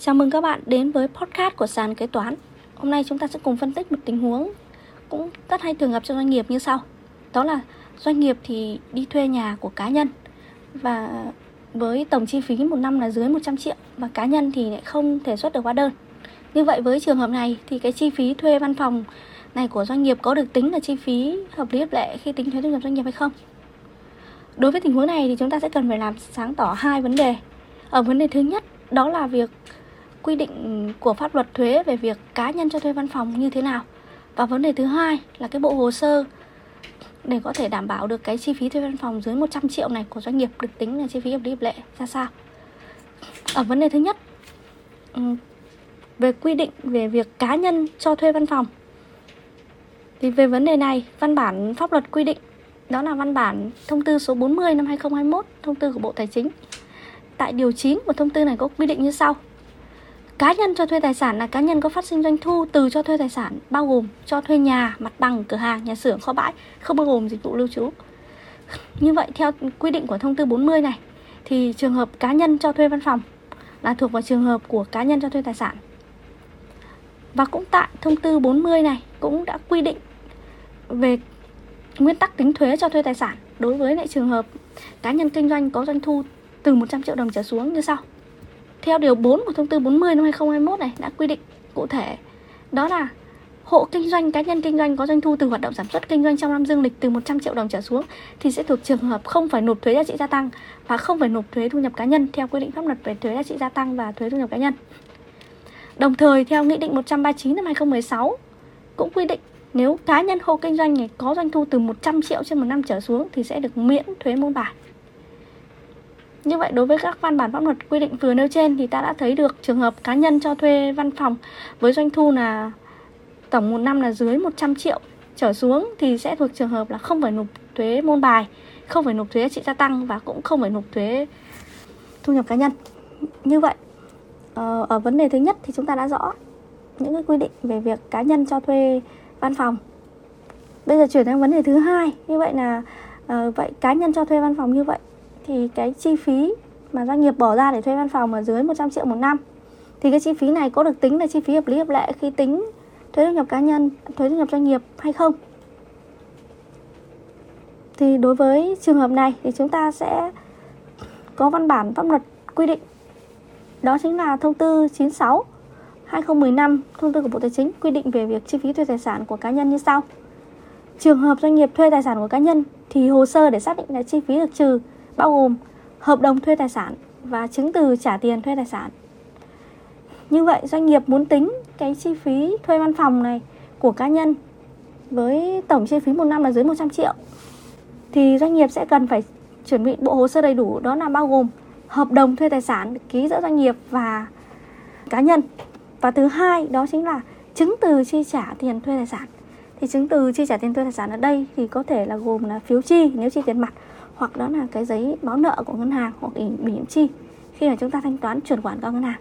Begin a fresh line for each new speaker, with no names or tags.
Chào mừng các bạn đến với podcast của sàn kế toán. Hôm nay chúng ta sẽ cùng phân tích một tình huống cũng rất hay thường gặp cho doanh nghiệp như sau. Đó là doanh nghiệp thì đi thuê nhà của cá nhân và với tổng chi phí một năm là dưới 100 triệu và cá nhân thì lại không thể xuất được hóa đơn. Như vậy với trường hợp này thì cái chi phí thuê văn phòng này của doanh nghiệp có được tính là chi phí hợp lý hợp lệ khi tính thuế thu nhập doanh nghiệp hay không? Đối với tình huống này thì chúng ta sẽ cần phải làm sáng tỏ hai vấn đề. Ở vấn đề thứ nhất, đó là việc quy định của pháp luật thuế về việc cá nhân cho thuê văn phòng như thế nào. Và vấn đề thứ hai là cái bộ hồ sơ để có thể đảm bảo được cái chi phí thuê văn phòng dưới 100 triệu này của doanh nghiệp được tính là chi phí hợp lý hợp lệ ra sao. Ở vấn đề thứ nhất về quy định về việc cá nhân cho thuê văn phòng, thì về vấn đề này, văn bản pháp luật quy định, đó là văn bản thông tư số 40 năm 2021 thông tư của Bộ Tài chính tại điều 9 của thông tư này có quy định như sau Cá nhân cho thuê tài sản là cá nhân có phát sinh doanh thu từ cho thuê tài sản bao gồm cho thuê nhà, mặt bằng, cửa hàng, nhà xưởng, kho bãi, không bao gồm dịch vụ lưu trú. Như vậy theo quy định của thông tư 40 này thì trường hợp cá nhân cho thuê văn phòng là thuộc vào trường hợp của cá nhân cho thuê tài sản. Và cũng tại thông tư 40 này cũng đã quy định về nguyên tắc tính thuế cho thuê tài sản đối với lại trường hợp cá nhân kinh doanh có doanh thu từ 100 triệu đồng trở xuống như sau. Theo điều 4 của thông tư 40 năm 2021 này, đã quy định cụ thể, đó là hộ kinh doanh, cá nhân kinh doanh có doanh thu từ hoạt động sản xuất kinh doanh trong năm dương lịch từ 100 triệu đồng trở xuống thì sẽ thuộc trường hợp không phải nộp thuế giá trị gia tăng và không phải nộp thuế thu nhập cá nhân theo quy định pháp luật về thuế giá trị gia tăng và thuế thu nhập cá nhân. Đồng thời, theo Nghị định 139 năm 2016 cũng quy định nếu cá nhân hộ kinh doanh này có doanh thu từ 100 triệu trên một năm trở xuống thì sẽ được miễn thuế môn bài. Như vậy đối với các văn bản pháp luật quy định vừa nêu trên thì ta đã thấy được trường hợp cá nhân cho thuê văn phòng với doanh thu là tổng một năm là dưới 100 triệu trở xuống thì sẽ thuộc trường hợp là không phải nộp thuế môn bài, không phải nộp thuế giá trị gia tăng và cũng không phải nộp thuế thu nhập cá nhân. Như vậy ờ, ở vấn đề thứ nhất thì chúng ta đã rõ những cái quy định về việc cá nhân cho thuê văn phòng. Bây giờ chuyển sang vấn đề thứ hai, như vậy là ờ, vậy cá nhân cho thuê văn phòng như vậy thì cái chi phí mà doanh nghiệp bỏ ra để thuê văn phòng ở dưới 100 triệu một năm thì cái chi phí này có được tính là chi phí hợp lý hợp lệ khi tính thuế thu nhập cá nhân, thuế thu nhập doanh nghiệp hay không? Thì đối với trường hợp này thì chúng ta sẽ có văn bản pháp luật quy định đó chính là thông tư 96 2015 thông tư của Bộ Tài chính quy định về việc chi phí thuê tài sản của cá nhân như sau. Trường hợp doanh nghiệp thuê tài sản của cá nhân thì hồ sơ để xác định là chi phí được trừ bao gồm hợp đồng thuê tài sản và chứng từ trả tiền thuê tài sản. Như vậy, doanh nghiệp muốn tính cái chi phí thuê văn phòng này của cá nhân với tổng chi phí một năm là dưới 100 triệu, thì doanh nghiệp sẽ cần phải chuẩn bị bộ hồ sơ đầy đủ, đó là bao gồm hợp đồng thuê tài sản ký giữa doanh nghiệp và cá nhân và thứ hai, đó chính là chứng từ chi trả tiền thuê tài sản thì chứng từ chi trả tiền thuê tài sản ở đây thì có thể là gồm là phiếu chi, nếu chi tiền mặt hoặc đó là cái giấy báo nợ của ngân hàng hoặc ủy bảo hiểm chi khi mà chúng ta thanh toán chuyển khoản qua ngân hàng.